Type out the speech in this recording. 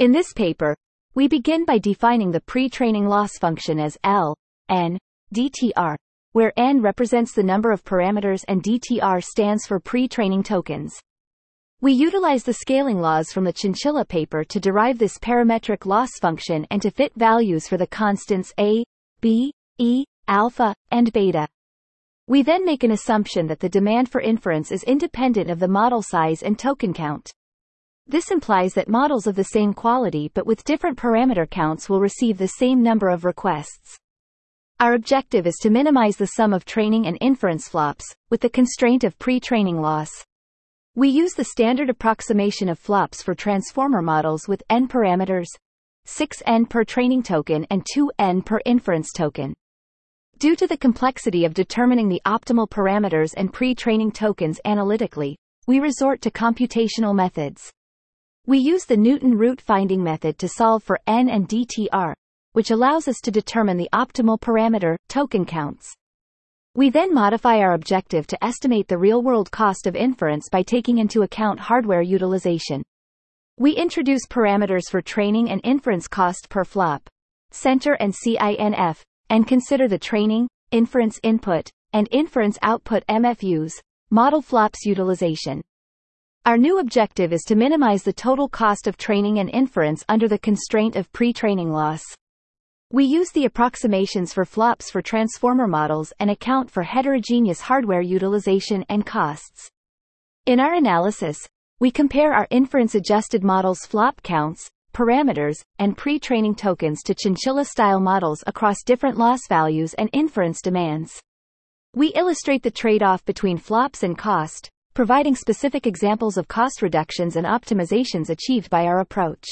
In this paper, we begin by defining the pre-training loss function as L, N, DTR, where N represents the number of parameters and DTR stands for pre-training tokens. We utilize the scaling laws from the Chinchilla paper to derive this parametric loss function and to fit values for the constants A, B, E, alpha, and beta. We then make an assumption that the demand for inference is independent of the model size and token count. This implies that models of the same quality but with different parameter counts will receive the same number of requests. Our objective is to minimize the sum of training and inference flops, with the constraint of pre-training loss. We use the standard approximation of flops for transformer models with n parameters, 6n per training token and 2n per inference token. Due to the complexity of determining the optimal parameters and pre-training tokens analytically, we resort to computational methods. We use the Newton root finding method to solve for n and DTR, which allows us to determine the optimal parameter, token counts. We then modify our objective to estimate the real-world cost of inference by taking into account hardware utilization. We introduce parameters for training and inference cost per flop, center and CINF, and consider the training, inference input, and inference output MFUs, model flops utilization. Our new objective is to minimize the total cost of training and inference under the constraint of pre-training loss. We use the approximations for flops for transformer models and account for heterogeneous hardware utilization and costs. In our analysis, we compare our inference-adjusted models' flop counts, parameters, and pre-training tokens to chinchilla-style models across different loss values and inference demands. We illustrate the trade-off between flops and cost, providing specific examples of cost reductions and optimizations achieved by our approach.